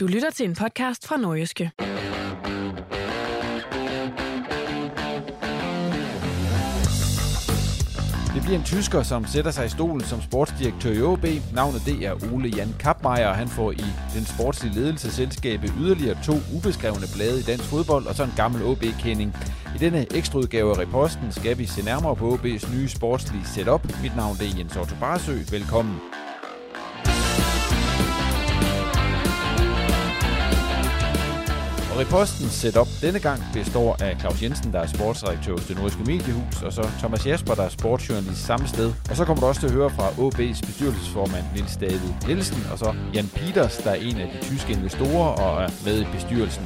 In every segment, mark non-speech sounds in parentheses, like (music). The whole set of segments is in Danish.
Du lytter til en podcast fra Nordjyske. Det bliver en tysker, som sætter sig i stolen som sportsdirektør i OB. Navnet det er Ole Jan Kappmeier, og han får i den sportslige ledelsesselskabe yderligere to ubeskrevne blade i dansk fodbold og så en gammel OB-kending. I denne ekstraudgave af Reposten skal vi se nærmere på OB's nye sportslige setup. Mit navn det er Jens Otto Barsø. Velkommen. Reposten Repostens setup denne gang består af Claus Jensen, der er sportsdirektør hos det nordiske mediehus, og så Thomas Jesper, der er sportsjournalist samme sted. Og så kommer du også til at høre fra OB's bestyrelsesformand Nils David Nielsen, og så Jan Peters, der er en af de tyske investorer og er med i bestyrelsen.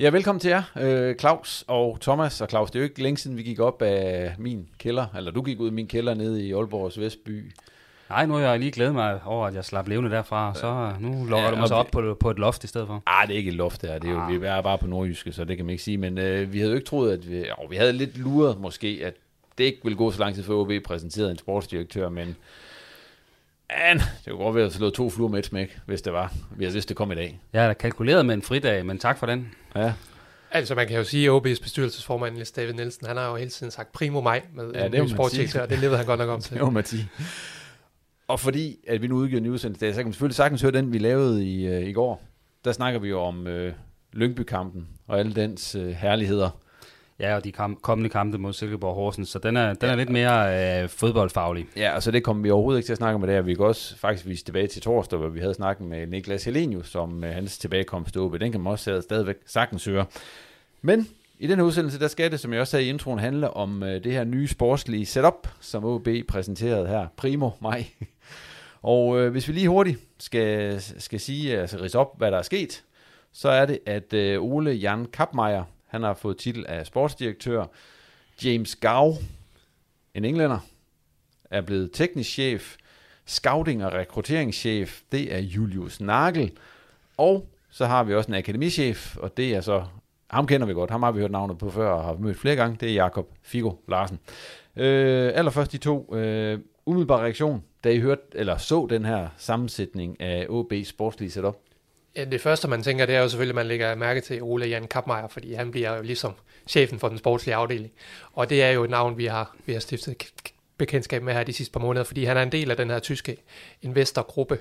Ja, velkommen til jer, øh, Claus og Thomas. Og Claus, det er jo ikke længe siden, vi gik op af min kælder, eller du gik ud af min kælder nede i Aalborgs Vestby. Nej, nu har jeg lige glædet mig over, at jeg slap levende derfra, så nu lokker Ja, ja, du mig så op på, på et loft i stedet for. Ah, det er ikke et loft der. Det er jo, Ah. vi er bare på nordjyske, så det kan man ikke sige. Men øh, vi havde jo ikke troet, at vi... Jo, vi havde lidt luret måske, at det ikke ville gå så lang tid før OB præsenterede en sportsdirektør, men... Men det kunne godt være at slå to fluer med et smæk, hvis det var. Vidst, det kom i dag. Jeg har kalkuleret med en fridag, men tak for den. Ja, Altså, man kan jo sige, at OB's bestyrelsesformand, Niels David Nielsen, han har jo hele tiden sagt primo maj med Ja, ja, det en sportsdirektør, det levede han godt nok om (laughs) til. det må man sige. Og fordi at vi nu udgiver en udsendelse, dag, så kan man selvfølgelig sagtens høre den, vi lavede i, øh, i går. Der snakker vi jo om øh, Lyngby-kampen og alle dens øh, herligheder. Ja, og de kam- kommende kampe mod Silkeborg Horsens, så den er, den er lidt mere øh, fodboldfaglig. Ja, og så det kommer vi overhovedet ikke til at snakke om i dag. Vi kan også faktisk vise tilbage til torsdag, hvor vi havde snakket med Niklas Helenius om øh, hans tilbagekomst til. Den kan man også stadigvæk sagtens høre. Men i den her udsendelse, der skal det, som jeg også sagde i introen, handle om øh, det her nye sportslige setup, som OB præsenterede her primo maj. (laughs) og øh, hvis vi lige hurtigt skal, skal sige, altså rise op, hvad der er sket, så er det, at øh, Ole Jan Kappmeier, han har fået titel af sportsdirektør. James Gau, en englænder, er blevet teknisk chef. Scouting og rekrutteringschef, det er Julius Nagel. Og så har vi også en akademichef, og det er så, ham kender vi godt, ham har vi hørt navnet på før og har mødt flere gange, det er Jakob Figo Larsen. Øh, allerførst de to, øh, umiddelbar reaktion, da I hørte, eller så den her sammensætning af OB sportslige setup. Ja, det første, man tænker, det er jo selvfølgelig, at man lægger mærke til Ole Jan Kappmeier, fordi han bliver jo ligesom chefen for den sportslige afdeling. Og det er jo et navn, vi har, vi har stiftet bekendtskab med her de sidste par måneder, fordi han er en del af den her tyske investorgruppe.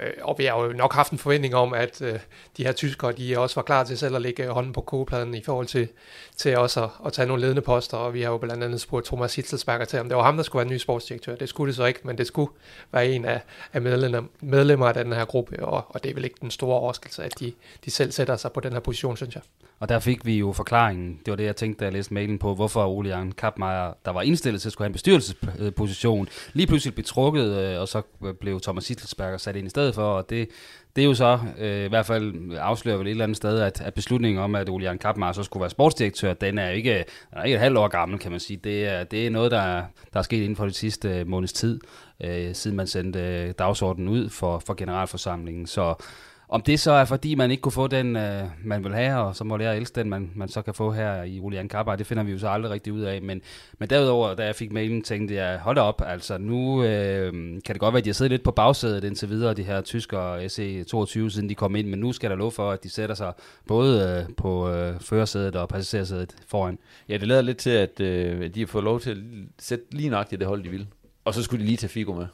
Øh, Og vi har jo nok haft en forventning om, at øh, de her tyskere, de også var klar til selv at lægge hånden på kogepladen i forhold til, til også at, at tage nogle ledende poster, og vi har jo blandt andet spurgt Thomas Hitzelsberger til, om det var ham, der skulle være den nye sportsdirektør. Det skulle det så ikke, men det skulle være en af, af medlemmer, medlemmer af den her gruppe, og, og det er vel ikke den store overraskelse, at de, de selv sætter sig på den her position, synes jeg. Og der fik vi jo forklaringen, det var det, jeg tænkte, da jeg læste mailen på, hvorfor Ole Jan Kappmeier, der var indstillet til at skulle have en bestyrelsesposition, lige pludselig blev trukket, øh, og så blev Thomas Hitzelsberger sat ind i stedet for, og det, det er jo så øh, i hvert fald afslører vel et eller andet sted, at, at beslutningen om, at Ole Jan Kappmar så skulle være sportsdirektør, den er ikke, den er ikke et halvt år gammel, kan man sige. Det er, det er noget, der, der er sket inden for det sidste øh, måneds tid, øh, siden man sendte øh, dagsordenen ud for, for generalforsamlingen. Så om det så er, fordi man ikke kunne få den, øh, man vil have, og så må lære at elske den, man, man så kan få her i Julian Kappa, det finder vi jo så aldrig rigtig ud af. Men, men derudover, da jeg fik mailen, tænkte jeg, hold op, altså nu øh, kan det godt være, at de har siddet lidt på bagsædet indtil videre, de her tyskere SE22, siden de kom ind, men nu skal der lov for, at de sætter sig både øh, på øh, førersædet og passagersædet foran. Ja, det lader lidt til, at øh, de har fået lov til at sætte lige nøjagtigt det hold, de vil. Og så skulle de lige tage Figo med.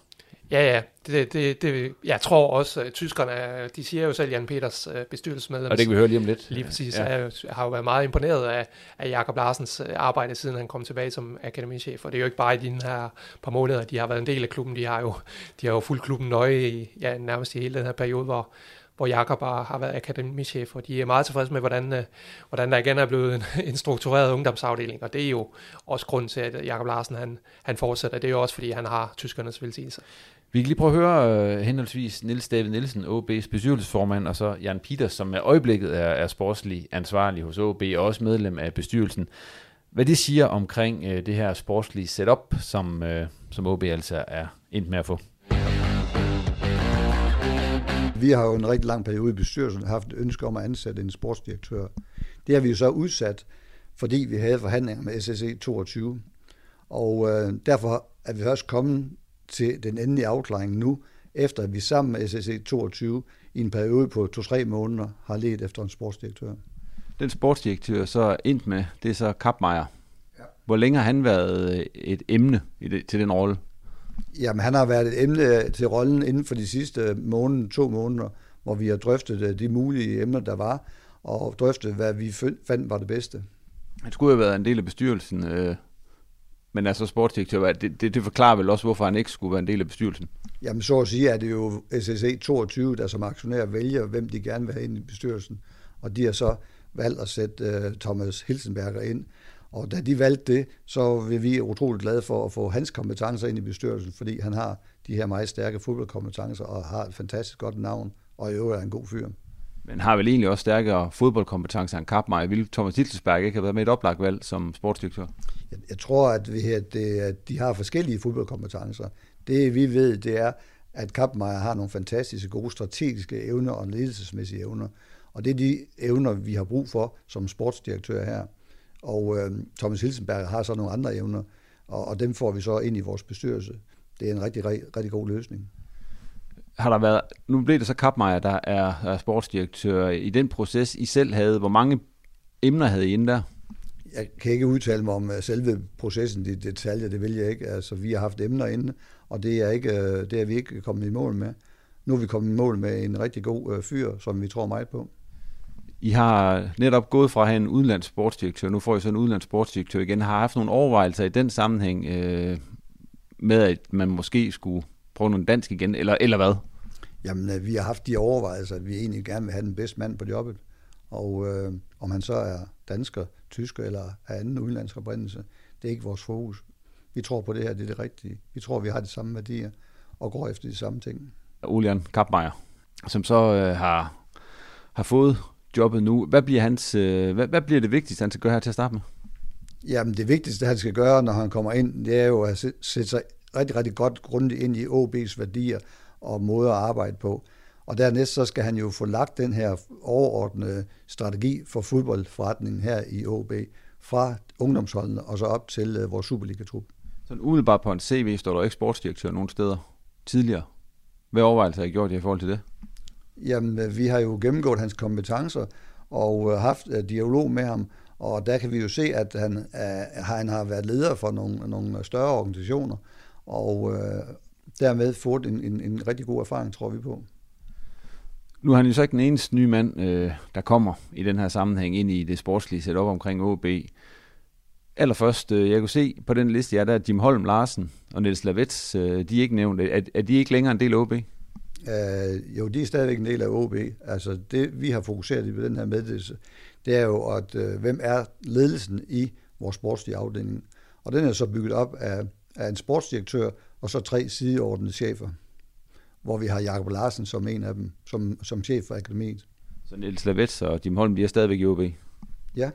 Ja, ja. Det, det, det, jeg tror også, at tyskerne, de siger jo selv, Jan Peters øh, bestyrelsesmedlem. Og det kan vi høre lige om lidt. Lige præcis. Ja. Jeg har jo været meget imponeret af, af Jakob Larsens øh, arbejde, siden han kom tilbage som akademichef. Og det er jo ikke bare i de her par måneder, de har været en del af klubben. De har jo, de har jo fuldt klubben nøje i ja, nærmest i hele den her periode, hvor, hvor Jakob har været akademichef, og de er meget tilfredse med, hvordan, øh, hvordan der igen er blevet en, (laughs) en struktureret ungdomsafdeling, og det er jo også grund til, at Jakob Larsen han, han fortsætter. Det er jo også, fordi han har tyskernes velsignelse. Vi kan lige prøve at høre uh, henholdsvis Nils David Nielsen, OB's bestyrelsesformand, og så Jan Peters, som er øjeblikket er, er sportslig ansvarlig hos OB, og også medlem af bestyrelsen. Hvad de siger omkring uh, det her sportslige setup, som, uh, som OB altså er endt med at få. Vi har jo en rigtig lang periode i bestyrelsen haft et ønske om at ansætte en sportsdirektør. Det har vi jo så udsat, fordi vi havde forhandlinger med SSE 22. Og øh, derfor er vi først kommet til den endelige afklaring nu, efter at vi sammen med SSE 22 i en periode på 2-3 måneder har let efter en sportsdirektør. Den sportsdirektør så endt med, det er så Kapmeier. Ja. Hvor længe har han været et emne i det, til den rolle? Jamen, han har været et emne til rollen inden for de sidste måned, to måneder, hvor vi har drøftet øh, de mulige emner, der var, og drøftet, hvad vi fandt var det bedste. Han skulle have været en del af bestyrelsen, øh, men altså sportsdirektør, det, det, det forklarer vel også, hvorfor han ikke skulle være en del af bestyrelsen? Jamen, så at sige er det jo SSE 22, der som aktionær vælger, hvem de gerne vil have ind i bestyrelsen, og de har så valgt at sætte uh, Thomas Hilsenberger ind, og da de valgte det, så vil vi utroligt glade for at få hans kompetencer ind i bestyrelsen, fordi han har de her meget stærke fodboldkompetencer og har et fantastisk godt navn, og i øvrigt er en god fyr. Men har vel egentlig også stærkere fodboldkompetencer end Kappmeier. Vil Thomas Hitzelsberg ikke have været med et oplagt valg som sportsdirektør? Jeg, jeg tror, at, vi, at, det, at de har forskellige fodboldkompetencer. Det vi ved, det er, at Kappmeier har nogle fantastiske gode strategiske evner og ledelsesmæssige evner. Og det er de evner, vi har brug for som sportsdirektør her. Og øh, Thomas Hilsenberg har så nogle andre evner, og, og dem får vi så ind i vores bestyrelse. Det er en rigtig, rigtig god løsning. Har der været, nu blev det så Kapmeier, der er, er sportsdirektør. I den proces, I selv havde, hvor mange emner havde I inde der? Jeg kan ikke udtale mig om uh, selve processen, de detaljer, det vil jeg ikke. Altså, vi har haft emner inde, og det er, ikke, uh, det er vi ikke kommet i mål med. Nu er vi kommet i mål med en rigtig god uh, fyr, som vi tror meget på. I har netop gået fra at have en udenlands sportsdirektør, nu får I så en udenlands sportsdirektør igen. Har haft nogle overvejelser i den sammenhæng øh, med, at man måske skulle prøve noget dansk igen, eller, eller hvad? Jamen, øh, vi har haft de overvejelser, at vi egentlig gerne vil have den bedste mand på jobbet. Og øh, om han så er dansker, tysker eller af anden udenlandsk oprindelse, det er ikke vores fokus. Vi tror på det her, det er det rigtige. Vi tror, vi har de samme værdier og går efter de samme ting. Julian Kappmeier, som så øh, har, har fået jobbet nu. Hvad bliver, hans, øh, hvad, hvad bliver det vigtigste, han skal gøre her til at starte med? Jamen det vigtigste, han skal gøre, når han kommer ind, det er jo at sætte sig rigtig, rigtig godt grundigt ind i OB's værdier og måde at arbejde på. Og dernæst så skal han jo få lagt den her overordnede strategi for fodboldforretningen her i OB fra ungdomsholdene og så op til uh, vores Superliga-trup. Så umiddelbart på en CV står der ikke sportsdirektør nogen steder tidligere. Hvad overvejelser har I gjort i forhold til det? Jamen, øh, vi har jo gennemgået hans kompetencer og øh, haft dialog med ham, og der kan vi jo se, at han, han har været leder for nogle, nogle større organisationer, og uh, dermed fået en, en, en rigtig god erfaring, tror vi på. Nu er han jo så ikke den eneste nye mand, øh, der kommer i den her sammenhæng ind i det sportslige setup omkring OB. Allerførst, øh, jeg kunne se på den liste, ja, der er Jim Holm Larsen og Niels Lavets, øh, de er ikke nævnt. Er, er de ikke længere en del af OB? Uh, jo, de er stadigvæk en del af OB. Altså det, vi har fokuseret i den her meddelelse, det er jo, at uh, hvem er ledelsen i vores sportslige afdeling. Og den er så bygget op af, af en sportsdirektør, og så tre sideordnede chefer, hvor vi har Jakob Larsen som en af dem, som, som chef for akademiet. Så Niels Lavets og Jim Holm, de er stadigvæk i OB? Ja.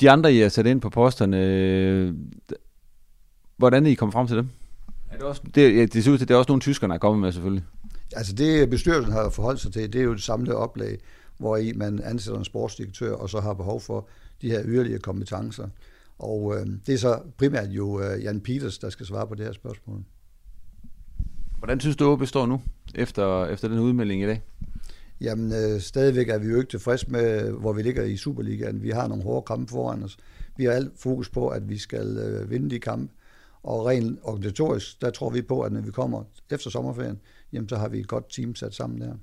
De andre, I har sat ind på posterne, hvordan er I kommet frem til dem? Er det, også, det, ja, det ser ud til, at det er også nogle tyskere, der er kommet med selvfølgelig. Altså det bestyrelsen har forholdt sig til, det er jo det samlede oplag, hvor i man ansætter en sportsdirektør, og så har behov for de her yderligere kompetencer. Og øh, det er så primært jo øh, Jan Peters, der skal svare på det her spørgsmål. Hvordan synes du, består nu, efter, efter den udmelding i dag? Jamen, øh, stadigvæk er vi jo ikke tilfreds med, hvor vi ligger i Superligaen. Vi har nogle hårde kampe foran os. Vi har alt fokus på, at vi skal øh, vinde de kampe. Og rent organisatorisk, der tror vi på, at når vi kommer efter sommerferien, jamen så har vi et godt team sat sammen der.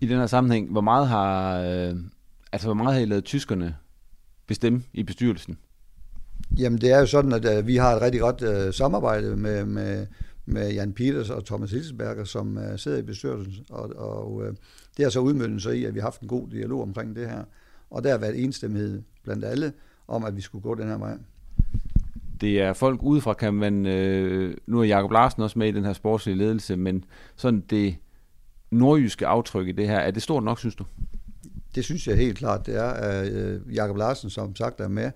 I den her sammenhæng, hvor meget har, øh, altså hvor meget har I lavet tyskerne bestemme i bestyrelsen? Jamen det er jo sådan, at øh, vi har et rigtig godt øh, samarbejde med, med, med Jan Peters og Thomas Hilsberger, som øh, sidder i bestyrelsen, og, og øh, det har så udmøntet sig i, at vi har haft en god dialog omkring det her. Og der har været enstemmighed blandt alle om, at vi skulle gå den her vej. Det er folk udefra, kan man... Øh, nu er Jakob Larsen også med i den her sportslige ledelse, men sådan det nordjyske aftryk i det her, er det stort nok, synes du? Det synes jeg helt klart, det er. Øh, Jakob Larsen, som sagt, er med.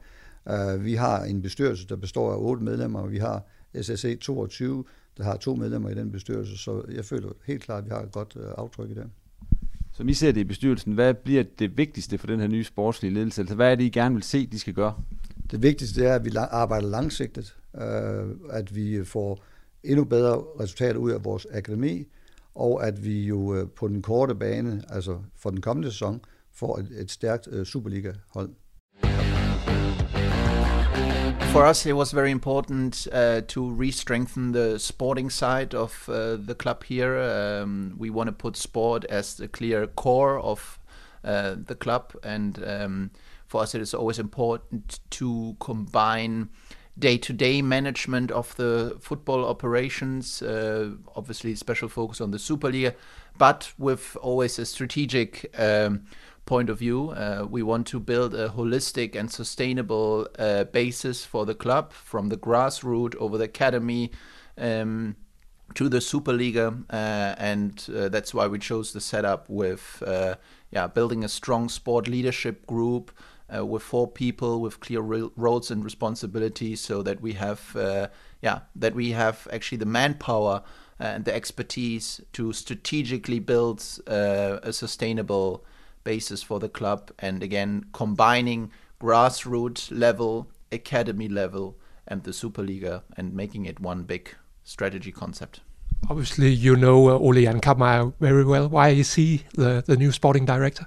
Uh, vi har en bestyrelse, der består af otte medlemmer, og vi har SSE 22, der har to medlemmer i den bestyrelse, så jeg føler helt klart, at vi har et godt uh, aftryk i det. Som I ser det i bestyrelsen, hvad bliver det vigtigste for den her nye sportslige ledelse? Altså, hvad er det, I gerne vil se, de skal gøre? Det vigtigste er, at vi arbejder langsigtet, uh, at vi får endnu bedre resultater ud af vores akademi, og at vi jo på den korte bane, altså for den kommende sæson, får et, et stærkt Superliga-hold. For us, it was very important uh, to re-strengthen the sporting side of uh, the club here. Um, we want to put sport as the clear core of uh, the club, and um, for us, it is always important to combine day-to-day management of the football operations. Uh, obviously, special focus on the Superliga, but with always a strategic. Um, point of view. Uh, we want to build a holistic and sustainable uh, basis for the club from the grassroots over the academy um, to the Superliga, uh, and uh, that's why we chose the setup with uh, yeah building a strong sport leadership group. Uh, with four people with clear roles and responsibilities, so that we have, yeah, that we have actually the manpower and the expertise to strategically build a sustainable basis for the club. And again, combining grassroots level, academy level, and the Superliga and making it one big strategy concept. Obviously, you know uh, Ole Jan Kappmeier very well. Why is he the, the new sporting director?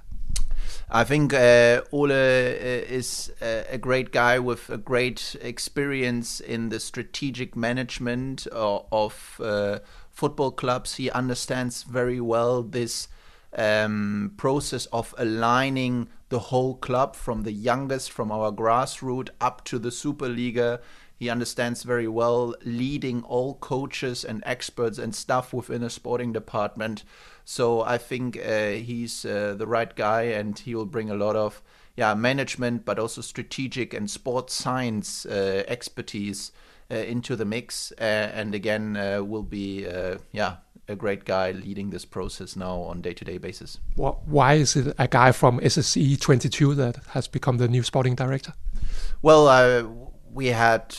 I think uh, Ole uh, is a, great guy with a great experience in the strategic management of, of uh, football clubs. He understands very well this um, process of aligning the whole club from the youngest, from our grassroots up to the Superliga. He understands very well leading all coaches and experts and staff within a sporting department. So I think uh, he's uh, the right guy, and he will bring a lot of yeah management, but also strategic and sports science uh, expertise uh, into the mix. Uh, and again, uh, will be yeah a great guy leading this process now on day-to-day basis. Why is it a guy from SSE 22 that has become the new sporting director? Well, uh, we had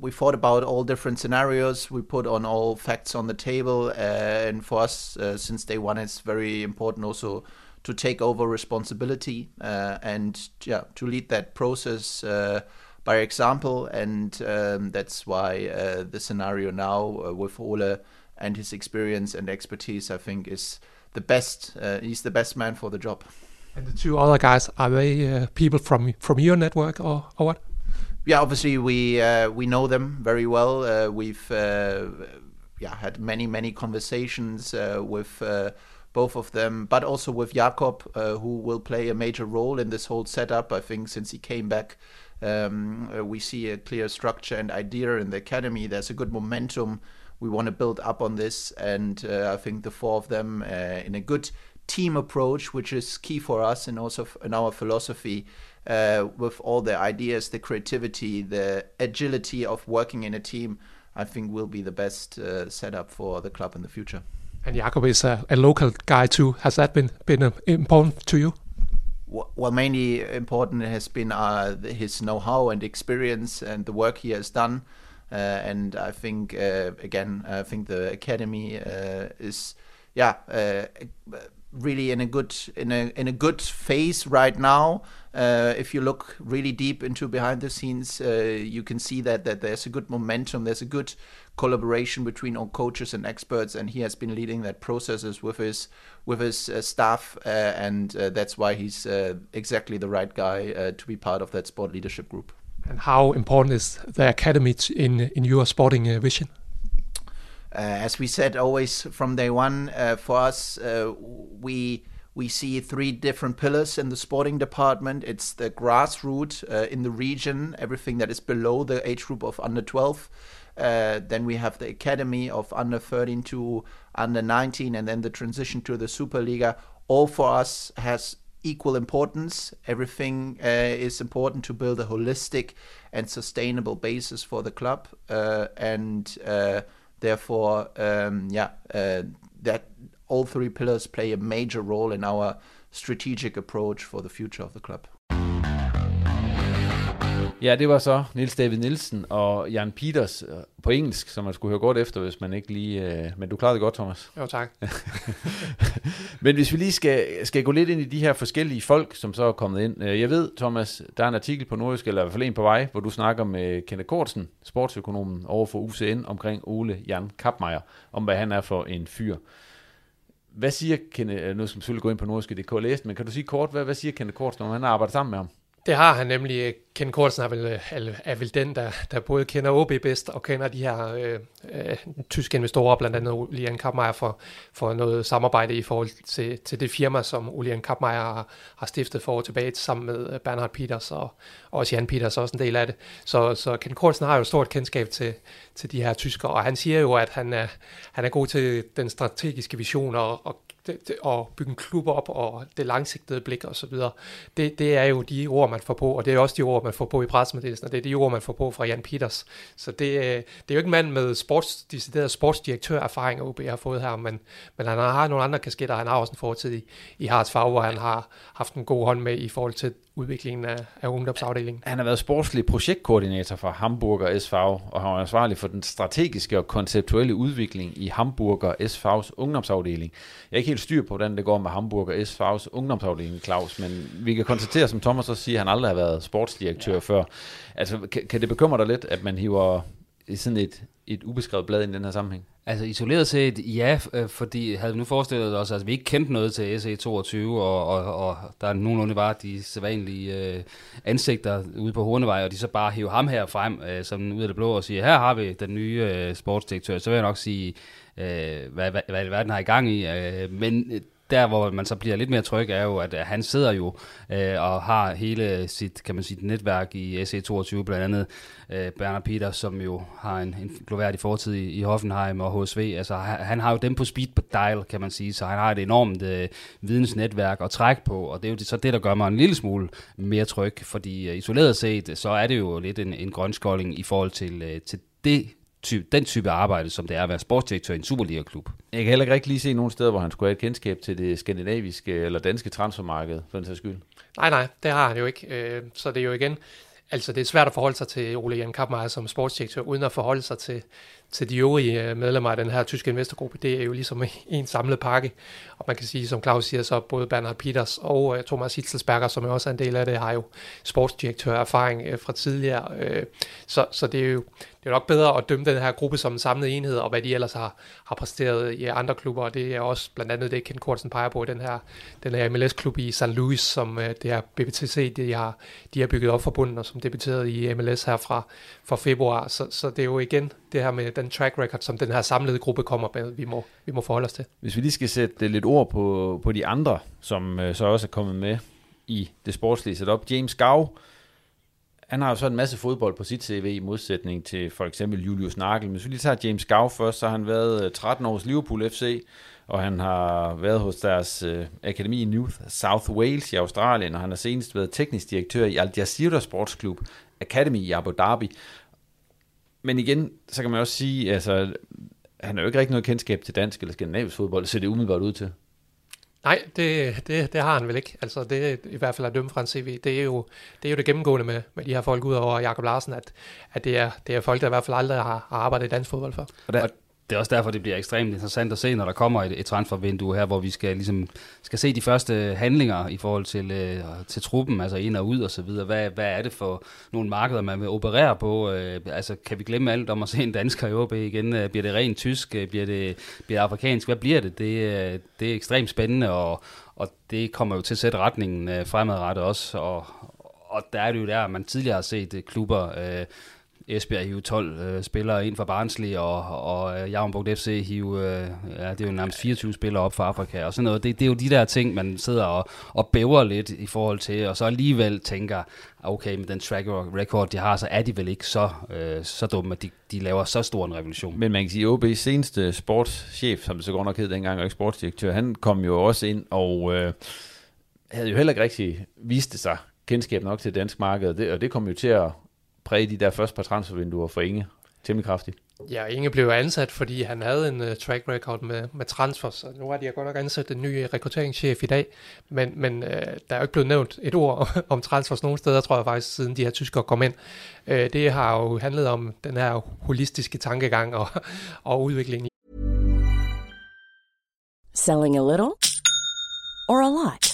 we thought about all different scenarios. We put on all facts on the table, uh, and for us, uh, since day one, it's very important also to take over responsibility uh, and yeah, to lead that process uh, by example. And um, that's why uh, the scenario now with Ole and his experience and expertise, I think, is the best. Uh, he's the best man for the job. And the two other guys are they uh, people from from your network or, or what? Yeah, obviously we uh, we know them very well. Uh, we've uh, yeah had many many conversations uh, with. both of them, but also with Jakob, who will play a major role in this whole setup. I think since he came back, um, we see a clear structure and idea in the academy. There's a good momentum we want to build up on this, and uh, I think the four of them uh, in a good team approach, which is key for us and also in our philosophy, uh, with all the ideas, the creativity, the agility of working in a team, I think will be the best uh, setup for the club in the future. And Jakob is a, a local guy too. Has that been been uh, important to you? well, mainly important has been uh, his know-how and experience and the work he has done. Uh, and I think uh, again, I think the academy uh, is, yeah, uh, really in a good in a in a good phase right now. Uh, if you look really deep into behind the scenes, you can see that that there's a good momentum. There's a good collaboration between all coaches and experts, and he has been leading that processes with his with his uh, staff, uh, and uh, that's why he's exactly the right guy to be part of that sport leadership group. And how important is the academy in in your sporting vision? Uh, as we said always from day one, uh, for us, uh, we we see three different pillars in the sporting department. It's the grassroots in the region, everything that is below the age group of under 12. then we have the academy of under 13 to under 19, and then the transition to the Superliga. All for us has equal importance. Everything uh, is important to build a holistic and sustainable basis for the club, uh, and uh, therefore, um, yeah, uh, that all three pillars play a major role in our strategic approach for the future of the club. Ja, det var så Nils David Nielsen og Jan Peters øh, på engelsk, som man skulle høre godt efter, hvis man ikke lige... Øh, men du klarede det godt, Thomas. Jo, tak. (laughs) men hvis vi lige skal, skal gå lidt ind i de her forskellige folk, som så er kommet ind. Øh, jeg ved, Thomas, der er en artikel på Nordisk, eller i hvert fald en på vej, hvor du snakker med Kenneth Kortsen, sportsøkonomen over for UCN, omkring Ole Jan Kapmeier, om hvad han er for en fyr. Hvad siger Kenneth, nu skal man selvfølgelig gå ind på nordisk.dk og læse, men kan du sige kort, hvad, hvad siger Kenneth Kortsen, om han har arbejdet sammen med ham? Det har han nemlig. Ken Kortsen er vel, er vel den, der, der både kender OB bedst og kender de her øh, øh, tyske investorer, blandt andet Julian Kappmeier, for, for noget samarbejde i forhold til, til det firma, som Julian Kappmeier har, har stiftet for år tilbage sammen med øh, Bernhard Peters og, og også Jan Peters også en del af det. Så, så Ken Kortsen har jo stort kendskab til, til de her tyskere, og han siger jo, at han er, han er god til den strategiske vision og, og det, det, og bygge en klub op, og det langsigtede blik og så videre. Det, det er jo de ord, man får på, og det er også de ord, man får på i pressemeddelelsen, og det er de ord, man får på fra Jan Peters. Så det, øh, det er jo ikke en mand med sports, decideret sportsdirektør-erfaring, OB har fået her, men, men han har nogle andre kasketter. Han har også en fortid i, i Harts Fag, hvor han har haft en god hånd med i forhold til udviklingen af, af ungdomsafdelingen. Han har været sportslig projektkoordinator for Hamburger SV, og han var ansvarlig for den strategiske og konceptuelle udvikling i Hamburger SV's ungdomsafdeling. Jeg er ikke helt styr på, hvordan det går med Hamburger SV's ungdomsafdeling, Claus, men vi kan konstatere, som Thomas også siger, at han aldrig har været sportsdirektør ja. før. Altså, kan, kan det bekymre dig lidt, at man hiver sådan et, et ubeskrevet blad i den her sammenhæng? Altså isoleret set, ja, øh, fordi havde vi nu forestillet os, altså, at vi ikke kendte noget til SE22, og, og, og der nogenlunde var de sædvanlige øh, ansigter ude på Hornevej, og de så bare hiver ham her frem, øh, som ud af det blå, og siger, her har vi den nye øh, sportsdirektør, så vil jeg nok sige, øh, hvad, hvad, hvad verden har i gang i. Øh, men øh, der, hvor man så bliver lidt mere tryg, er jo, at han sidder jo øh, og har hele sit, kan man sige, netværk i SE22, blandt andet øh, Bernard Peter, som jo har en, en gloværdig fortid i, i Hoffenheim og HSV. Altså, han, han har jo dem på speed på dial, kan man sige, så han har et enormt øh, vidensnetværk at trække på, og det er jo så det, der gør mig en lille smule mere tryg, fordi øh, isoleret set, så er det jo lidt en, en grønskolding i forhold til, øh, til det type, den type arbejde, som det er at være sportsdirektør i en Superliga-klub. Jeg kan heller ikke lige se nogen steder, hvor han skulle have et kendskab til det skandinaviske eller danske transfermarked, for den sags skyld. Nej, nej, det har han jo ikke. Øh, så det er jo igen, altså det er svært at forholde sig til Ole Jan Kappmeier som sportsdirektør, uden at forholde sig til, til de øvrige øh, medlemmer af den her tyske investorgruppe. Det er jo ligesom en samlet pakke. Og man kan sige, som Claus siger, så både Bernhard Peters og øh, Thomas Hitzelsberger, som er også en del af det, har jo sportsdirektør erfaring øh, fra tidligere. Så, så det er jo det er nok bedre at dømme den her gruppe som en samlet enhed, og hvad de ellers har, har præsteret i andre klubber, og det er også blandt andet det, Ken Kortsen peger på, den her, den her MLS-klub i St. Louis, som det her BBTC, de har, de har bygget op forbundet, og som debuterede i MLS her fra, fra februar. Så, så det er jo igen det her med den track record, som den her samlede gruppe kommer med, vi må, vi må forholde os til. Hvis vi lige skal sætte øh, lidt ord på, på de andre, som øh, så også er kommet med i det sportslige setup. James Gau, han har jo så en masse fodbold på sit CV i modsætning til for eksempel Julius Nagel. Men hvis vi lige tager James Gau først, så har han været øh, 13 års Liverpool FC, og han har været hos deres øh, akademi i New South Wales i Australien, og han har senest været teknisk direktør i Al Jazeera Sportsklub Academy i Abu Dhabi. Men igen, så kan man også sige, altså, han har jo ikke rigtig noget kendskab til dansk eller skandinavisk fodbold, så det umiddelbart ud til. Nej, det, det, det har han vel ikke. Altså det er i hvert fald at dømme fra en CV. Det er jo det, er jo det gennemgående med, med de her folk ud over Jakob Larsen, at, at det, er, det er folk, der i hvert fald aldrig har, har arbejdet i dansk fodbold før. Og, der, og det er også derfor, det bliver ekstremt interessant at se, når der kommer et, et transfervindue her, hvor vi skal, ligesom, skal se de første handlinger i forhold til, øh, til truppen, altså ind og ud og så videre. Hvad, hvad er det for nogle markeder, man vil operere på? Øh, altså, kan vi glemme alt om at se en dansker i OB igen? Øh, bliver det rent tysk? Øh, bliver det, bliver det afrikansk? Hvad bliver det? Det, øh, det er ekstremt spændende, og, og det kommer jo til at sætte retningen øh, fremadrettet også. Og, og der er det jo der, man tidligere har set øh, klubber... Øh, Esbjerg hive 12 øh, spillere ind fra Barnsley, og, og øh, FC hive, øh, ja, det er jo nærmest 24 spillere op fra Afrika, og sådan noget. Det, det er jo de der ting, man sidder og, og bæver lidt i forhold til, og så alligevel tænker, okay, med den track record, de har, så er de vel ikke så, øh, så dumme, at de, de laver så stor en revolution. Men man kan sige, at OB's seneste sportschef, som det så godt nok hed dengang, og ikke sportsdirektør, han kom jo også ind og øh, havde jo heller ikke rigtig vist sig kendskab nok til det danske marked, og det, og det kom jo til at præge de der første par transfervinduer for Inge temmelig kraftigt. Ja, Inge blev ansat, fordi han havde en uh, track record med, med transfers, så nu har de godt nok ansat en ny rekrutteringschef i dag, men, men uh, der er jo ikke blevet nævnt et ord (laughs) om transfers nogen steder, tror jeg faktisk, siden de her tyskere kom ind. Uh, det har jo handlet om den her holistiske tankegang og, (laughs) og udvikling. Selling a little or a lot?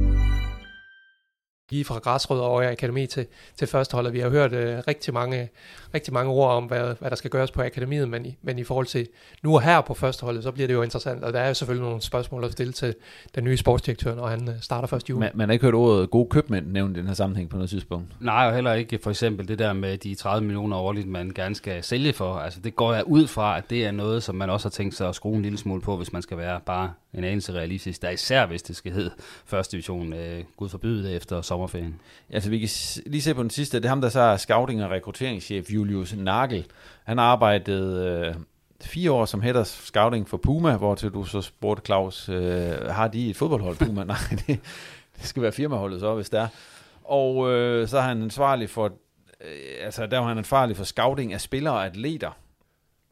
Lige fra græsrødder over i akademi til, til førsteholdet. Vi har hørt øh, rigtig, mange, rigtig mange ord om, hvad, hvad der skal gøres på akademiet, men i, men i forhold til nu og her på førsteholdet, så bliver det jo interessant, og der er jo selvfølgelig nogle spørgsmål at stille til den nye sportsdirektør, når han øh, starter først juli. Man, man har ikke hørt ordet gode købmænd nævnt i den her sammenhæng på noget tidspunkt. Nej, og heller ikke for eksempel det der med de 30 millioner årligt, man gerne skal sælge for. Altså det går jeg ud fra, at det er noget, som man også har tænkt sig at skrue en lille smule på, hvis man skal være bare en anelse realistisk. Der er især, hvis det skal hedde første division, øh, gud forbyde det efter sommerferien. Altså vi kan lige se på den sidste, det er ham, der så er scouting- og rekrutteringschef, Julius Nagel. Han har arbejdet øh, fire år som head of scouting for Puma, hvor til du så spurgte Claus, øh, har de et fodboldhold Puma? (laughs) Nej, det, det skal være firmaholdet så, hvis det er. Og øh, så er han ansvarlig for, øh, altså der var han ansvarlig for scouting af spillere og atleter.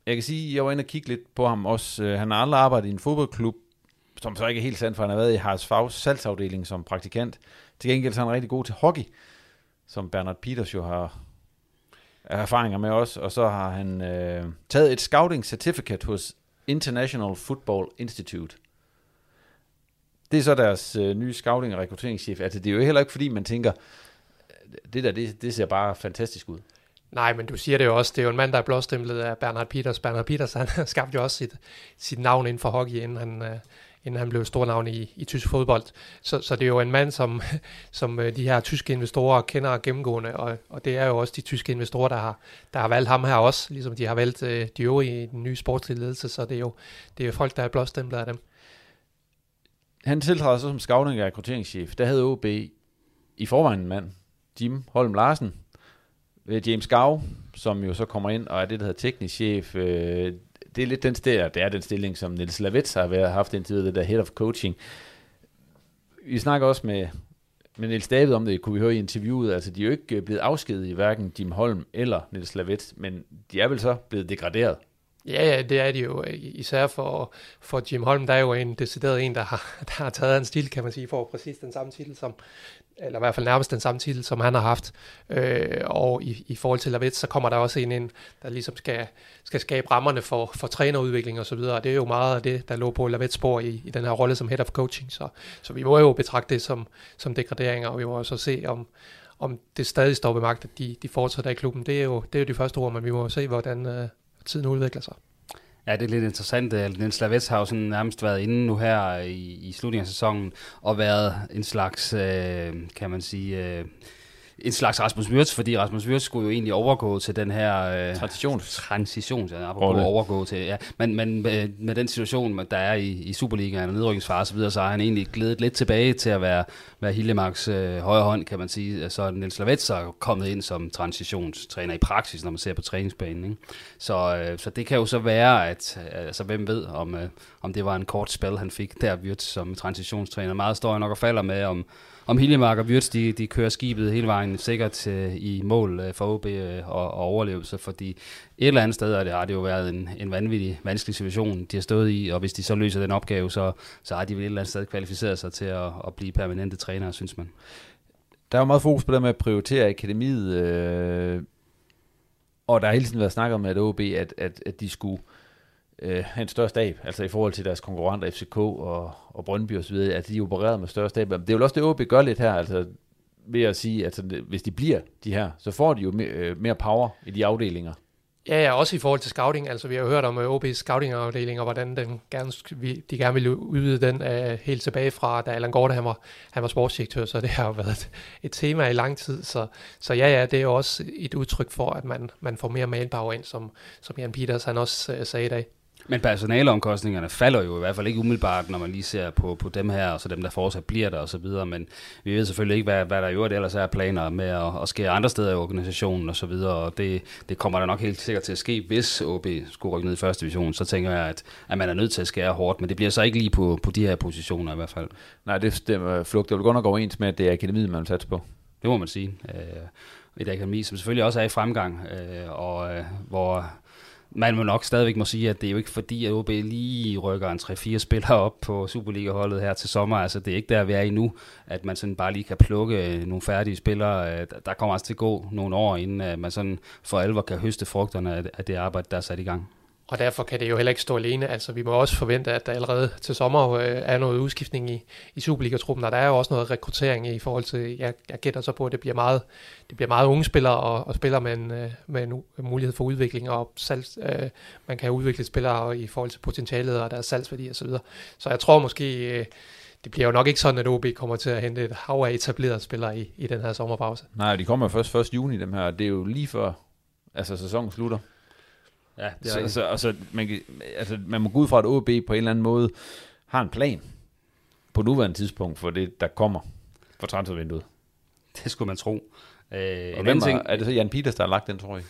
Jeg kan sige, jeg var inde og kigge lidt på ham også. Øh, han har aldrig arbejdet i en fodboldklub, som så ikke er helt sandt, for han har været i Harsfag's salgsafdeling som praktikant. Til gengæld så er han rigtig god til hockey, som Bernard Peters jo har erfaringer med også. og så har han øh, taget et scouting certificate hos International Football Institute. Det er så deres øh, nye scouting- og rekrutteringschef. Altså, det er jo heller ikke, fordi man tænker, øh, det der, det, det ser bare fantastisk ud. Nej, men du siger det jo også, det er jo en mand, der er blåstemplet af Bernard Peters. Bernard Peters, han (laughs) skabte jo også sit, sit navn inden for hockey, inden han, øh, inden han blev stor navn i, i tysk fodbold. Så, så det er jo en mand, som, (laughs) som øh, de her tyske investorer kender gennemgående, og, og det er jo også de tyske investorer, der har, der har valgt ham her også, ligesom de har valgt øh, de øvrige i den nye sportslige ledelse, så det er jo, det er jo folk, der er blåstemplet af dem. Han tiltræder så som scouting og rekrutteringschef. Der havde OB i forvejen en mand, Jim Holm Larsen, James Gau, som jo så kommer ind og er det, der hedder teknisk chef. Øh, det er lidt den stil, det er den stilling, som Nils Lavitz har været, haft indtil videre, det der head of coaching. Vi snakker også med, med Nils David om det, kunne vi høre i interviewet, altså de er jo ikke øh, blevet afskedet i hverken Jim Holm eller Nils Lavitz, men de er vel så blevet degraderet. Ja, ja, det er det jo. Øh, især for, for Jim Holm, der er jo en decideret en, der har, (laughs) der har taget en stil, kan man sige, for præcis den samme titel, som, eller i hvert fald nærmest den samme titel, som han har haft. Øh, og i, i forhold til Lavets, så kommer der også en ind, der ligesom skal, skal skabe rammerne for, for trænerudvikling og så videre. Og det er jo meget af det, der lå på Lavets spor i, i den her rolle som head of coaching. Så, så vi må jo betragte det som, som degraderinger, og vi må også se, om, om det stadig står ved magt, at de, de fortsætter i klubben, det er, jo, det er jo de første ord, men vi må jo se, hvordan øh, tiden udvikler sig. Ja, det er lidt interessant. Niels Lavets har jo sådan nærmest været inde nu her i, i slutningen af sæsonen, og været en slags, øh, kan man sige... Øh, en slags Rasmus Wirtz, fordi Rasmus Wirtz skulle jo egentlig overgå til den her... Øh, Transitions. Transitions, ja, apropos overgå til, ja. Men, men med, med den situation, der er i, i Superligaen og nedrykningsfare og så videre, så har han egentlig glædet lidt tilbage til at være, være Hildemarks øh, højre hånd, kan man sige. Så Niels Lavets er kommet ind som transitionstræner i praksis, når man ser på træningsbanen. Ikke? Så, øh, så det kan jo så være, at altså, hvem ved, om, øh, om det var en kort spil, han fik der Wirtz som transitionstræner. Meget står jeg nok og falder med, om om Hiljemark og Wirtz, de, de kører skibet hele vejen sikkert øh, i mål øh, for OB øh, og, og overlevelse, fordi et eller andet sted det, har det jo været en, en vanvittig, vanskelig situation, de har stået i, og hvis de så løser den opgave, så, så har de vel et eller andet sted kvalificeret sig til at, at blive permanente trænere, synes man. Der er jo meget fokus på det med at prioritere akademiet, øh, og der har hele tiden været snakket om, at OB, at, at, at de skulle øh, øh, en større stab, altså i forhold til deres konkurrenter FCK og, og Brøndby osv., at de opererer med større stab. Det er jo også det, OB gør lidt her, altså ved at sige, at altså, hvis de bliver de her, så får de jo mere, øh, mere power i de afdelinger. Ja, ja, også i forhold til scouting. Altså, vi har jo hørt om øh, uh, OB's scouting-afdeling, og hvordan den gerne, de gerne vil udvide den uh, helt tilbage fra, da Allan Gorte han var, han var sportsdirektør, så det har jo været et, et tema i lang tid. Så, så ja, ja, det er jo også et udtryk for, at man, man får mere manpower ind, som, som Jan Peters han også uh, sagde i dag. Men personaleomkostningerne falder jo i hvert fald ikke umiddelbart, når man lige ser på, på dem her, og så dem, der fortsat bliver der osv., men vi ved selvfølgelig ikke, hvad, hvad der øvrigt ellers er planer med at, at ske andre steder i organisationen osv., og, og det, det kommer der nok helt sikkert til at ske, hvis OB skulle rykke ned i første division, så tænker jeg, at, at man er nødt til at skære hårdt, men det bliver så ikke lige på, på de her positioner i hvert fald. Nej, det stemmer flugter vel godt nok overens med, at det er akademiet, man vil på. Det må man sige. Øh, et akademi, som selvfølgelig også er i fremgang, øh, og øh, hvor man må nok stadigvæk må sige, at det er jo ikke fordi, at OB lige rykker en 3-4 spillere op på Superliga-holdet her til sommer. Altså, det er ikke der, vi er i nu, at man sådan bare lige kan plukke øh, nogle færdige spillere. Øh, der kommer altså til at gå nogle år, inden øh, man sådan for alvor kan høste frugterne af det arbejde, der er sat i gang. Og derfor kan det jo heller ikke stå alene. Altså, vi må også forvente, at der allerede til sommer øh, er noget udskiftning i, i Superliga-truppen, og der er jo også noget rekruttering i forhold til, jeg, jeg gætter så på, at det bliver meget, det bliver meget unge spillere og, og spillere med en, øh, med en mulighed for udvikling, og salg, øh, man kan udvikle spillere i forhold til potentialet og deres salgsværdi osv. Så, så jeg tror måske, øh, det bliver jo nok ikke sådan, at OB kommer til at hente et hav af etablerede spillere i, i den her sommerpause. Nej, de kommer først 1. juni, dem her. Det er jo lige før altså, sæsonen slutter. Ja, det er så, så, altså, man, kan, altså, man må gå ud fra, at OB på en eller anden måde har en plan på nuværende tidspunkt for det, der kommer for transfervinduet. Det skulle man tro. Øh, og hvem ting, er det så Jan Peters, der har lagt den, tror jeg?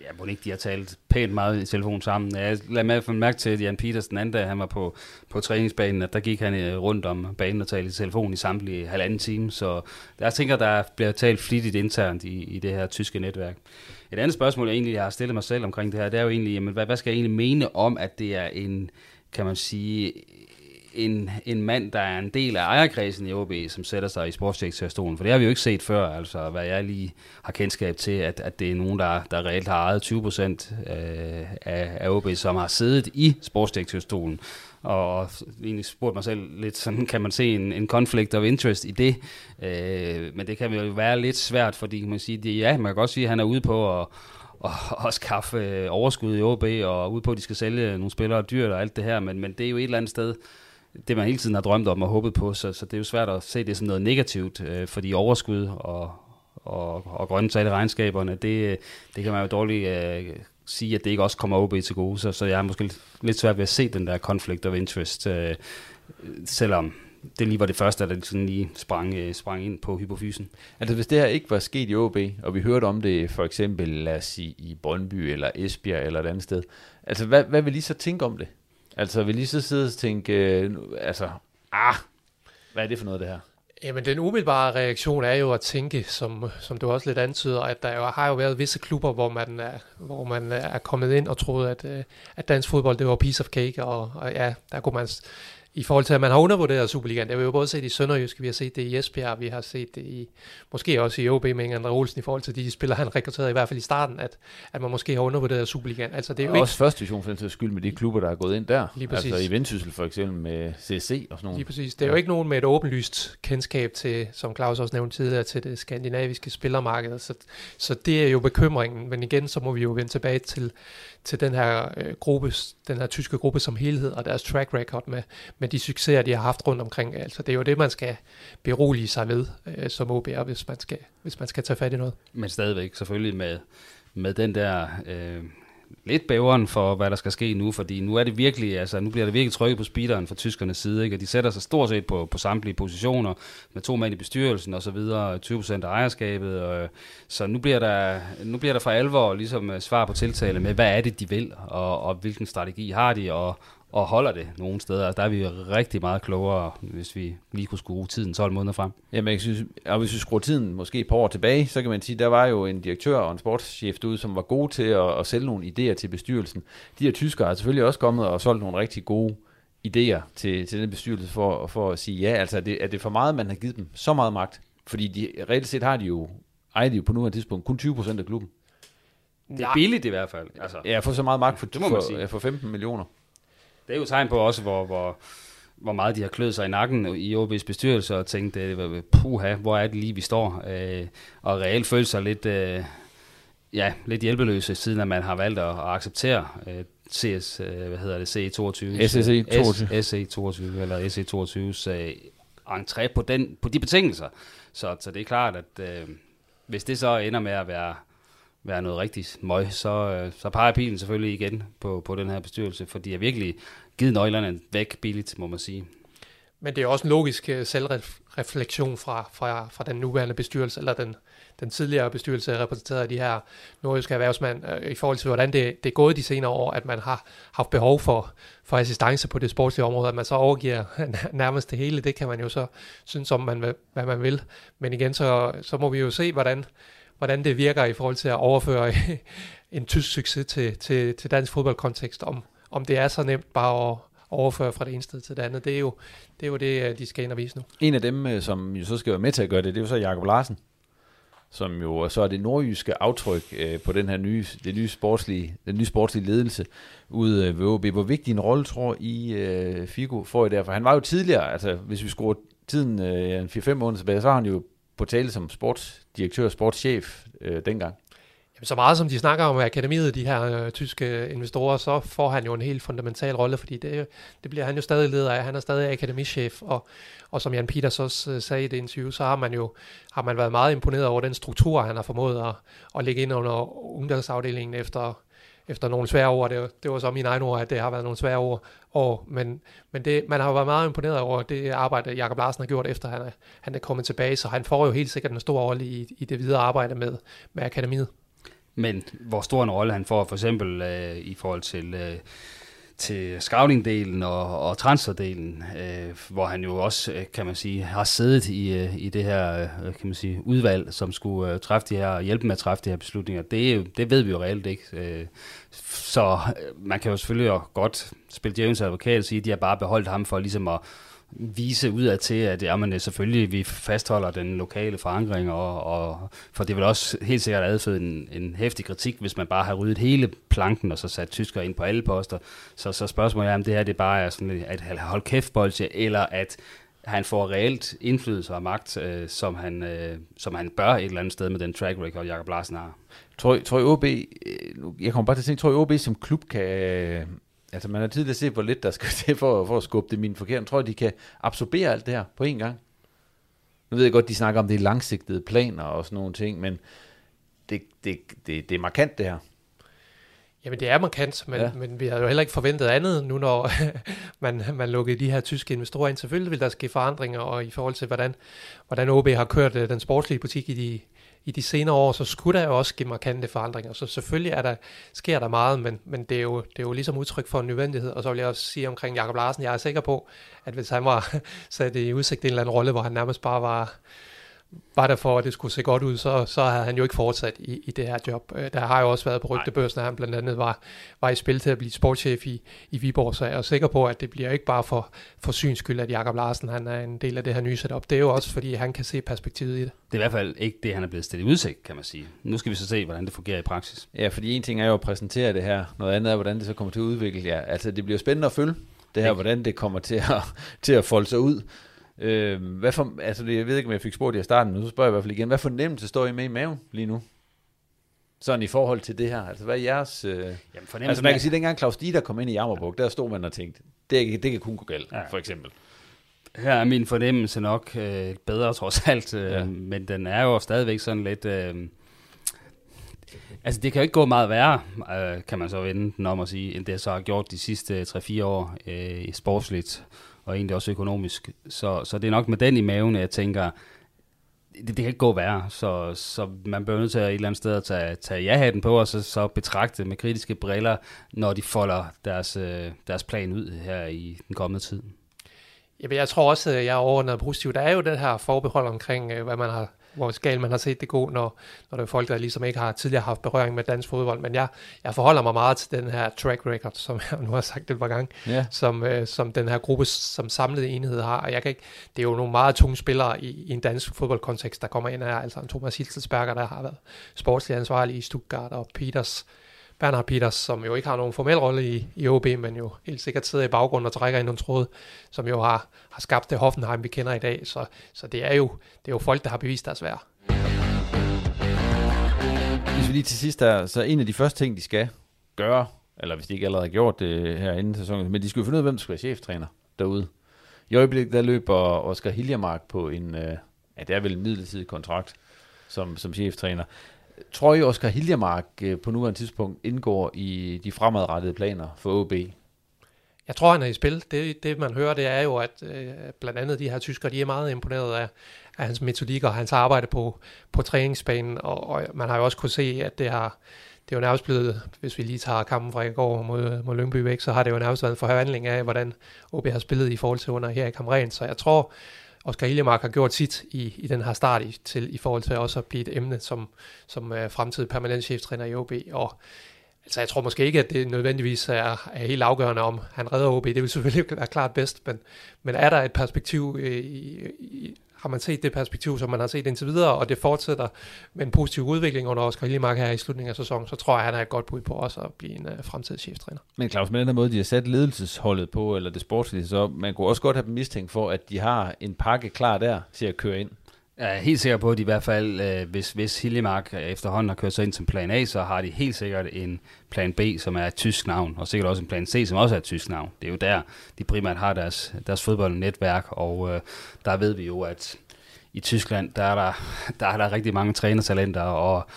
Ja, må ikke de har talt pænt meget i telefon sammen. Jeg lader mig mærke til, at Jan Peters den anden dag, han var på, på træningsbanen, at der gik han øh, rundt om banen og talte i telefon i samtlige halvanden time. Så jeg tænker, der bliver talt flittigt internt i, i det her tyske netværk. Et andet spørgsmål, jeg egentlig har stillet mig selv omkring det her, det er jo egentlig, jamen, hvad, hvad skal jeg egentlig mene om, at det er en, kan man sige, en, en mand, der er en del af ejerkredsen i OB, som sætter sig i sportsdirektørstolen. For det har vi jo ikke set før, altså hvad jeg lige har kendskab til, at, at det er nogen, der, der reelt har ejet 20 procent øh, af, af OB, som har siddet i sportsdirektørstolen. Og egentlig spurgte mig selv lidt, sådan (laughs) kan man se en, en conflict of interest i det. Øh, men det kan jo være lidt svært, fordi man sige, det, ja, man kan godt sige, at han er ude på at (laughs) og, og skaffe øh, overskud i OB, og ude på, at de skal sælge nogle spillere og dyrt og alt det her, men, men det er jo et eller andet sted, det man hele tiden har drømt om og håbet på, så, så det er jo svært at se det som noget negativt, øh, fordi overskud og, og, og grønne tal i regnskaberne, det, øh, det kan man jo dårligt øh, sige, at det ikke også kommer OB til gode, så, så jeg er måske lidt svært ved at se den der conflict of interest, øh, selvom det lige var det første, der sådan lige sprang, øh, sprang ind på hypofysen. Altså hvis det her ikke var sket i OB, og vi hørte om det for eksempel, lad os sige, i Brøndby eller Esbjerg eller et andet sted, altså hvad, hvad vil I så tænke om det? Altså, vil lige så sidde og tænke, øh, altså, ah, hvad er det for noget, det her? Jamen, den umiddelbare reaktion er jo at tænke, som, som du også lidt antyder, at der jo, har jo været visse klubber, hvor man er, hvor man er kommet ind og troede, at, øh, at dansk fodbold, det var piece of cake, og, og ja, der kunne man i forhold til, at man har undervurderet Superligaen. Det har vi jo både set i Sønderjysk, vi har set det i Esbjerg, vi har set det i, måske også i OB med André Olsen i forhold til de spillere, han rekrutterede i hvert fald i starten, at, at man måske har undervurderet Superligaen. Altså, det er jo også ikke... første division for den sags skyld med de klubber, der er gået ind der. Lige præcis. Altså i Vendsyssel for eksempel med CSC og sådan noget. Lige præcis. Det er jo ikke nogen med et åbenlyst kendskab til, som Claus også nævnte tidligere, til det skandinaviske spillermarked. Så, så det er jo bekymringen. Men igen, så må vi jo vende tilbage til, til den her øh, gruppe, den her tyske gruppe som helhed, og deres track record med, med de succeser, de har haft rundt omkring. Altså, det er jo det, man skal berolige sig ved øh, som OBR, hvis man, skal, hvis man skal tage fat i noget. Men stadigvæk selvfølgelig med, med den der øh, lidt bæveren for, hvad der skal ske nu, fordi nu er det virkelig, altså nu bliver det virkelig trykket på speederen fra tyskernes side, ikke? og de sætter sig stort set på, på samtlige positioner, med to mænd i bestyrelsen og så videre, 20% af ejerskabet, og, så nu bliver, der, nu bliver der for alvor ligesom øh, svar på tiltale med, hvad er det, de vil, og, og hvilken strategi har de, og, og holder det nogle steder. Der er vi rigtig meget klogere, hvis vi lige kunne skrue tiden 12 måneder frem. Jamen, jeg synes, og hvis vi skruer tiden måske et par år tilbage, så kan man sige, der var jo en direktør og en sportschef derude, som var gode til at, at sælge nogle idéer til bestyrelsen. De her tyskere har selvfølgelig også kommet og solgt nogle rigtig gode idéer til, til den bestyrelse for, for at sige, ja, altså er det, er det for meget, man har givet dem så meget magt? Fordi de, reelt set har de jo, ejer de jo på nuværende tidspunkt kun 20% af klubben. Det er billigt i hvert fald. Altså, ja, for så meget magt for, det må man for, sige. ja, for 15 millioner. Det er jo tegn på også, hvor, hvor, hvor meget de har kløet sig i nakken i OB's bestyrelse og tænkt, øh, puha, hvor er det lige, vi står? Øh, og reelt følt sig lidt, øh, ja, lidt hjælpeløse, siden at man har valgt at, at acceptere øh, CS, øh, hvad hedder det, CE22. SSE 22. SE22, eller SE22's øh, entré på, den, på de betingelser. Så, så det er klart, at øh, hvis det så ender med at være være noget rigtigt møg, så, øh, så peger pilen selvfølgelig igen på, på den her bestyrelse, for de har virkelig givet nøglerne væk billigt, må man sige. Men det er også en logisk øh, selvreflektion fra, fra, fra den nuværende bestyrelse, eller den, den tidligere bestyrelse repræsenteret af de her nordiske erhvervsmænd, øh, i forhold til, hvordan det, det er gået de senere år, at man har haft behov for, for assistance på det sportslige område, at man så overgiver (laughs) nærmest det hele, det kan man jo så synes om, man, hvad man vil. Men igen, så, så må vi jo se, hvordan, hvordan det virker i forhold til at overføre (laughs) en tysk succes til, til, til dansk fodboldkontekst, om, om det er så nemt bare at overføre fra det ene sted til det andet. Det er jo det, er jo det øh, de skal ind og vise nu. En af dem, øh, som jo så skal være med til at gøre det, det er jo så Jakob Larsen, som jo så er det nordjyske aftryk øh, på den her nye, det nye sportslige, den nye sportslige ledelse ude øh, ved OB. Hvor vigtig en rolle tror I, øh, Figo får i der? For han var jo tidligere, altså hvis vi skruer tiden øh, en 4-5 måneder tilbage, så har han jo på tale som sportsdirektør, sportschef øh, dengang. Jamen, så meget som de snakker om akademiet, de her øh, tyske investorer, så får han jo en helt fundamental rolle, fordi det, det bliver han jo stadig leder af. Han er stadig akademichef, og, og som Jan Peters også øh, sagde i det interview, så har man jo har man været meget imponeret over den struktur, han har formået at, at lægge ind under ungdomsafdelingen efter, efter nogle svære ord, Det, det var så mine egne ord, at det har været nogle svære ord, år men, men det, man har jo været meget imponeret over det arbejde, Jakob Larsen har gjort, efter han er, han er kommet tilbage, så han får jo helt sikkert en stor rolle i, i det videre arbejde med, med akademiet. Men hvor stor en rolle han får, for eksempel øh, i forhold til, øh, til scouting-delen og, og transferdelen, øh, hvor han jo også, øh, kan man sige, har siddet i, øh, i det her øh, kan man sige, udvalg, som skulle øh, træffe de her, hjælpe med at træffe de her beslutninger. Det, det ved vi jo reelt ikke. Øh, så øh, man kan jo selvfølgelig godt spille djævelens advokat og sige, at de har bare beholdt ham for ligesom at vise udad til, at jamen, men selvfølgelig vi fastholder den lokale forankring, og, og, for det vil også helt sikkert adføde en, en hæftig kritik, hvis man bare har ryddet hele planken, og så sat tysker ind på alle poster. Så, så spørgsmålet er, om det her det bare er sådan at holde kæft bolsje, eller at han får reelt indflydelse og magt, øh, som, han, øh, som han bør et eller andet sted med den track record, Jakob Larsen har. Tror, tror I OB, øh, jeg kommer bare til at tænke, tror I OB som klub kan, altså man har tidligere set, hvor lidt der skal (laughs) til for, for at skubbe det min forkert. Tror I, de kan absorbere alt det her på én gang? Nu ved jeg godt, de snakker om det langsigtede planer og sådan nogle ting, men det, det, det, det er markant det her. Jamen det er markant, men, Ja. ja. men vi havde jo heller ikke forventet andet nu, når (laughs) man, man lukkede de her tyske investorer ind. Selvfølgelig vil der ske forandringer, og i forhold til, hvordan, hvordan OB har kørt øh, den sportslige butik i de, i de senere år, så skulle der jo også ske markante forandringer. Så selvfølgelig er der, sker der meget, men, men det, er jo, det er jo ligesom udtryk for en nødvendighed. Og så vil jeg også sige omkring Jakob Larsen, jeg er sikker på, at hvis han var (laughs) sat i udsigt en eller anden rolle, hvor han nærmest bare var var der for, at det skulle se godt ud, så, så havde han jo ikke fortsat i, i det her job. Øh, der har jo også været på rygtebørsen, at han blandt andet var, var i spil til at blive sportschef i, i Viborg, så jeg er sikker på, at det bliver ikke bare for, for syns skyld, at Jakob Larsen han er en del af det her nye setup. Det er jo også, fordi han kan se perspektivet i det. Det er i hvert fald ikke det, han er blevet stillet i udsigt, kan man sige. Nu skal vi så se, hvordan det fungerer i praksis. Ja, fordi en ting er jo at præsentere det her, noget andet er, hvordan det så kommer til at udvikle Ja, altså, det bliver spændende at følge det her, hvordan det kommer til at, (laughs) til at folde sig ud. Øh, hvad for, altså, jeg ved ikke, om jeg fik spurgt i starten, men nu spørger jeg i hvert fald igen. Hvad fornemmelse står I med i maven lige nu? Sådan i forhold til det her. Altså, hvad er jeres... Øh... Jamen, altså, man kan sige, at dengang Claus Dieter kom ind i Jammerbuk, der stod man og tænkte, det, det kan kun gå galt, ja. for eksempel. Her er min fornemmelse nok øh, bedre trods alt, øh, ja. men den er jo stadigvæk sådan lidt... Øh, altså, det kan jo ikke gå meget værre, øh, kan man så vende den om at sige, end det så har gjort de sidste 3-4 år øh, sportsligt og egentlig også økonomisk. Så, så det er nok med den i maven, at jeg tænker, det, det kan ikke gå værre, så, så man bliver nødt til at et eller andet sted at tage, tage ja-hatten på, og så, så betragte med kritiske briller, når de folder deres, øh, deres plan ud her i den kommende tid. Jamen, jeg tror også, at jeg er overordnet positiv. Der er jo det her forbehold omkring, øh, hvad man har hvor skal man har set det gå, når, når det er folk, der ligesom ikke har tidligere haft berøring med dansk fodbold. Men jeg, jeg forholder mig meget til den her track record, som jeg nu har sagt et par gange, ja. som, øh, som den her gruppe som samlede enhed har. Og jeg kan ikke, det er jo nogle meget tunge spillere i, i en dansk fodboldkontekst, der kommer ind her. Altså en Thomas Hilselsberger, der har været sportslig ansvarlig i Stuttgart, og Peters, Bernhard Peters, som jo ikke har nogen formel rolle i, i OB, men jo helt sikkert sidder i baggrunden og trækker ind nogle tråde, som jo har, har skabt det Hoffenheim, vi kender i dag. Så, så det, er jo, det er jo folk, der har bevist deres værd. Hvis vi lige til sidst er, så en af de første ting, de skal gøre, eller hvis de ikke allerede har gjort det her inden sæsonen, men de skal jo finde ud af, hvem der skal være cheftræner derude. I øjeblikket, der løber Oscar Hiljermark på en, øh, ja, det er vel en midlertidig kontrakt som, som cheftræner. Tror I, Oscar Hiljermark øh, på nuværende tidspunkt indgår i de fremadrettede planer for OB? Jeg tror, han er i spil. Det, det man hører, det er jo, at øh, blandt andet de her tyskere, de er meget imponeret af, af hans metodik og hans arbejde på, på træningsbanen, og, og man har jo også kunne se, at det har, det er jo nærmest blevet, hvis vi lige tager kampen fra i går mod, mod Lyngby væk, så har det jo nærmest været en forhandling af, hvordan OB har spillet i forhold til under her i Kamren. Så jeg tror, Oscar Hiljemark har gjort sit i, i den her start i, til, i forhold til også at blive et emne som, som uh, fremtidig permanent cheftræner i OB. Og altså, jeg tror måske ikke, at det nødvendigvis er, er helt afgørende, om han redder OB. Det vil selvfølgelig være klart bedst, men, men er der et perspektiv øh, i, i, har man set det perspektiv, som man har set indtil videre, og det fortsætter med en positiv udvikling under Oscar Lillemark her i slutningen af sæsonen, så tror jeg, at han er et godt bud på også at blive en uh, fremtidig cheftræner. Men Claus, med den her måde, de har sat ledelsesholdet på, eller det sportslige, så man kunne også godt have dem mistænkt for, at de har en pakke klar der til at køre ind. Jeg er helt sikker på, at de i hvert fald, øh, hvis, hvis Hiljemark øh, efterhånden har kørt sig ind som plan A, så har de helt sikkert en plan B, som er et tysk navn, og sikkert også en plan C, som også er et tysk navn. Det er jo der, de primært har deres, deres fodboldnetværk, og øh, der ved vi jo, at i Tyskland, der er der, (laughs) der, er der rigtig mange trænertalenter, og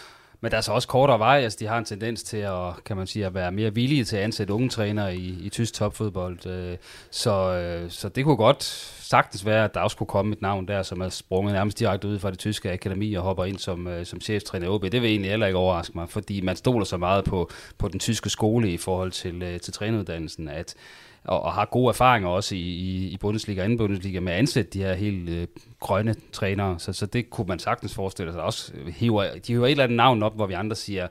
men der er så også kortere vej, altså de har en tendens til at, kan man sige, at være mere villige til at ansætte unge trænere i, i tysk topfodbold. Øh, så, øh, så det kunne godt sagtens være, at der også kunne komme et navn der, som er sprunget nærmest direkte ud fra det tyske akademi og hopper ind som, øh, som cheftræner i OB. Det vil egentlig heller ikke overraske mig, fordi man stoler så meget på, på den tyske skole i forhold til, øh, til træneruddannelsen, at og, og har gode erfaringer også i, i, i Bundesliga og anden Bundesliga med at ansætte de her helt øh, grønne trænere. Så, så det kunne man sagtens forestille sig. Også øh, hiver, de hiver et eller andet navn op, hvor vi andre siger,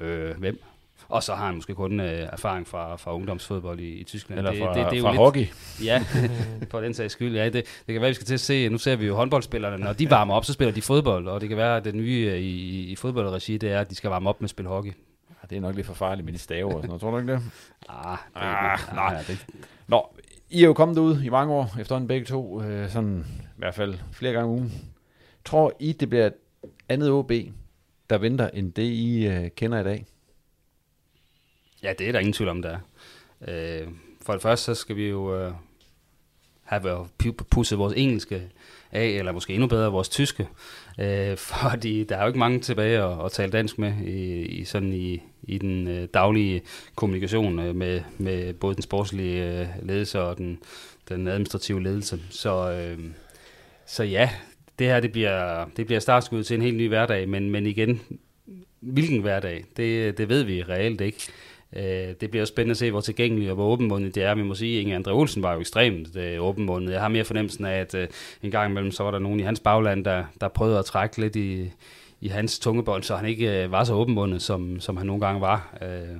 øh, hvem? Og så har han måske kun øh, erfaring fra, fra ungdomsfodbold i, i Tyskland. Eller fra, det, det, det er fra lidt, hockey. Ja, (laughs) for den sags skyld. Ja, det, det kan være, vi skal til at se, nu ser vi jo håndboldspillerne, når de varmer op, så spiller de fodbold, og det kan være, at det nye øh, i, i fodboldregi, det er, at de skal varme op med at spille hockey. Det er nok lidt for farligt med de staver og sådan noget, tror du ikke det? (laughs) Ah, det, ah, nej. Ja, det, Nå, I er jo kommet ud i mange år, efterhånden begge to, øh, sådan i hvert fald flere gange om ugen. Tror I, det bliver et andet OB, der venter, end det I øh, kender i dag? Ja, det er der ingen tvivl om, der er. Øh, for det første, så skal vi jo øh, have pusset vores engelske af, eller måske endnu bedre vores tyske, øh, (laughs) fordi der er jo ikke mange tilbage at, at tale dansk med i, i sådan i, i den øh, daglige kommunikation øh, med, med både den sportslige øh, ledelse og den, den administrative ledelse. Så, øh, så ja, det her det bliver, det bliver startskud til en helt ny hverdag, men, men igen, hvilken hverdag, det, det ved vi reelt ikke. Øh, det bliver spændende at se, hvor tilgængelig og hvor åbenmundet det er. Vi må sige, at Inge Andre Olsen var jo ekstremt øh, åbenmundet. Jeg har mere fornemmelsen af, at øh, en gang imellem, så var der nogen i hans bagland, der, der prøvede at trække lidt i, i hans tungebånd, så han ikke øh, var så åbenmundet, som, som han nogle gange var. Øh,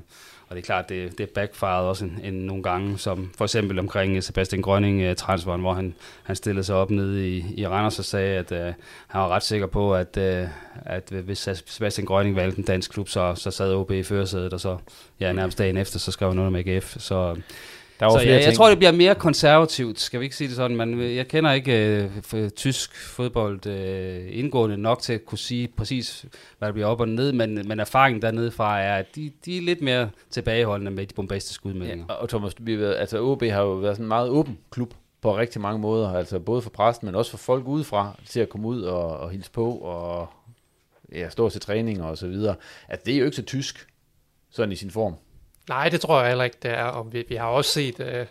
og det er klart, det, det backfired også en, en, nogle gange, som for eksempel omkring øh, Sebastian Grønning uh, transferen, hvor han, han stillede sig op nede i, i Randers og sagde, at uh, han var ret sikker på, at, uh, at hvis Sebastian Grønning valgte en dansk klub, så, så sad OB i førersædet, og så ja, nærmest dagen efter, så skrev han under med AGF. Så der var så flere jeg, ting. jeg tror, det bliver mere konservativt, skal vi ikke sige det sådan, men jeg kender ikke uh, tysk fodbold uh, indgående nok til at kunne sige præcis, hvad der bliver op og ned, men, men erfaringen dernede fra er, at de, de er lidt mere tilbageholdende med de bombastiske udmeldinger. Ja, og Thomas, vi ved, altså OB har jo været sådan en meget åben klub på rigtig mange måder, altså både for præsten, men også for folk udefra, til at komme ud og, og hilse på, og ja, stå til træninger og så videre. Altså det er jo ikke så tysk, sådan i sin form. Nej, det tror jeg heller ikke, det er. Og vi, vi har også set, øh,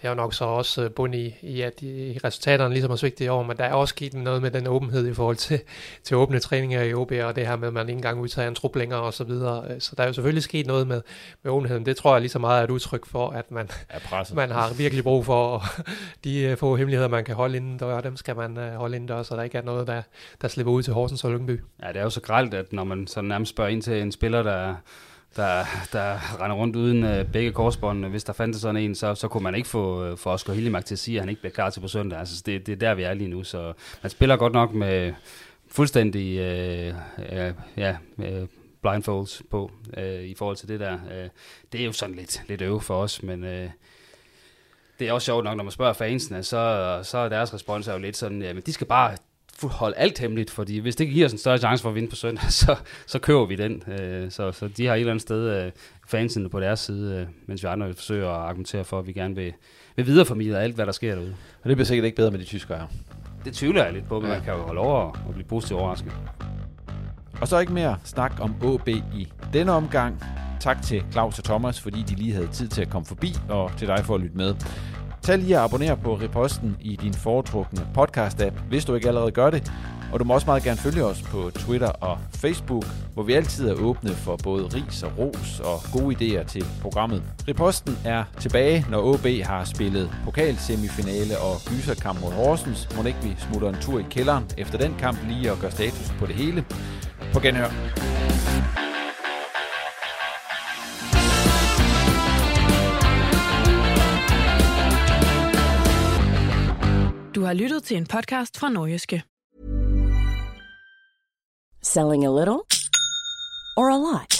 det er jo nok så også øh, bund i, i at de, resultaterne ligesom er svigtet i år, men der er også sket noget med den åbenhed i forhold til, (laughs) til åbne træninger i OB, og det her med, at man ikke engang udtager en trup længere og så videre. Øh, så der er jo selvfølgelig sket noget med, med åbenheden. Det tror jeg lige så meget er et udtryk for, at man, (laughs) man har virkelig brug for (laughs) de øh, få hemmeligheder, man kan holde inden dør, dem skal man holde inden dør, så der ikke er noget, der, der slipper ud til Horsens og Lyngby. Ja, det er jo så gralt, at når man så nærmest spørger ind til en spiller, der der, der render rundt uden øh, begge korsbånd. Hvis der fandt sådan en, så, så kunne man ikke få, øh, få Oscar Hillemark til at sige, at han ikke bliver klar til på søndag. Altså, det, det er der, vi er lige nu. Så man spiller godt nok med fuldstændig øh, ja, ja, øh, blindfolds på øh, i forhold til det der. Øh, det er jo sådan lidt, lidt øve for os, men... Øh, det er også sjovt nok, når man spørger fansene, så, så er deres respons er jo lidt sådan, ja, men de skal bare holde alt hemmeligt, fordi hvis det giver os en større chance for at vinde på søndag, (laughs) så, så køber vi den. Øh, så, så de har et eller andet sted øh, fansene på deres side, øh, mens vi andre forsøger at argumentere for, at vi gerne vil, vil videreformidle alt, hvad der sker derude. Og det bliver sikkert ikke bedre med de tyskere her. Det tvivler jeg lidt på, men ja. man kan jo holde over og blive positivt overrasket. Og så ikke mere snak om AB i denne omgang. Tak til Claus og Thomas, fordi de lige havde tid til at komme forbi, og til dig for at lytte med. Tag lige at abonnere på Reposten i din foretrukne podcast-app, hvis du ikke allerede gør det. Og du må også meget gerne følge os på Twitter og Facebook, hvor vi altid er åbne for både ris og ros og gode idéer til programmet. Reposten er tilbage, når OB har spillet pokalsemifinale og gyserkamp mod Horsens. Må ikke vi smutter en tur i kælderen efter den kamp lige og gør status på det hele. På genhør. Har lyttet til en podcast fra Nordjyske. Selling a little or a lot?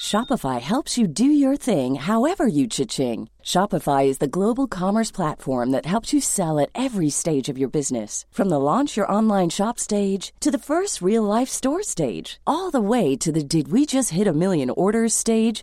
Shopify helps you do your thing however you cha-ching. Shopify is the global commerce platform that helps you sell at every stage of your business. From the launch your online shop stage to the first real life store stage, all the way to the did we just hit a million orders stage.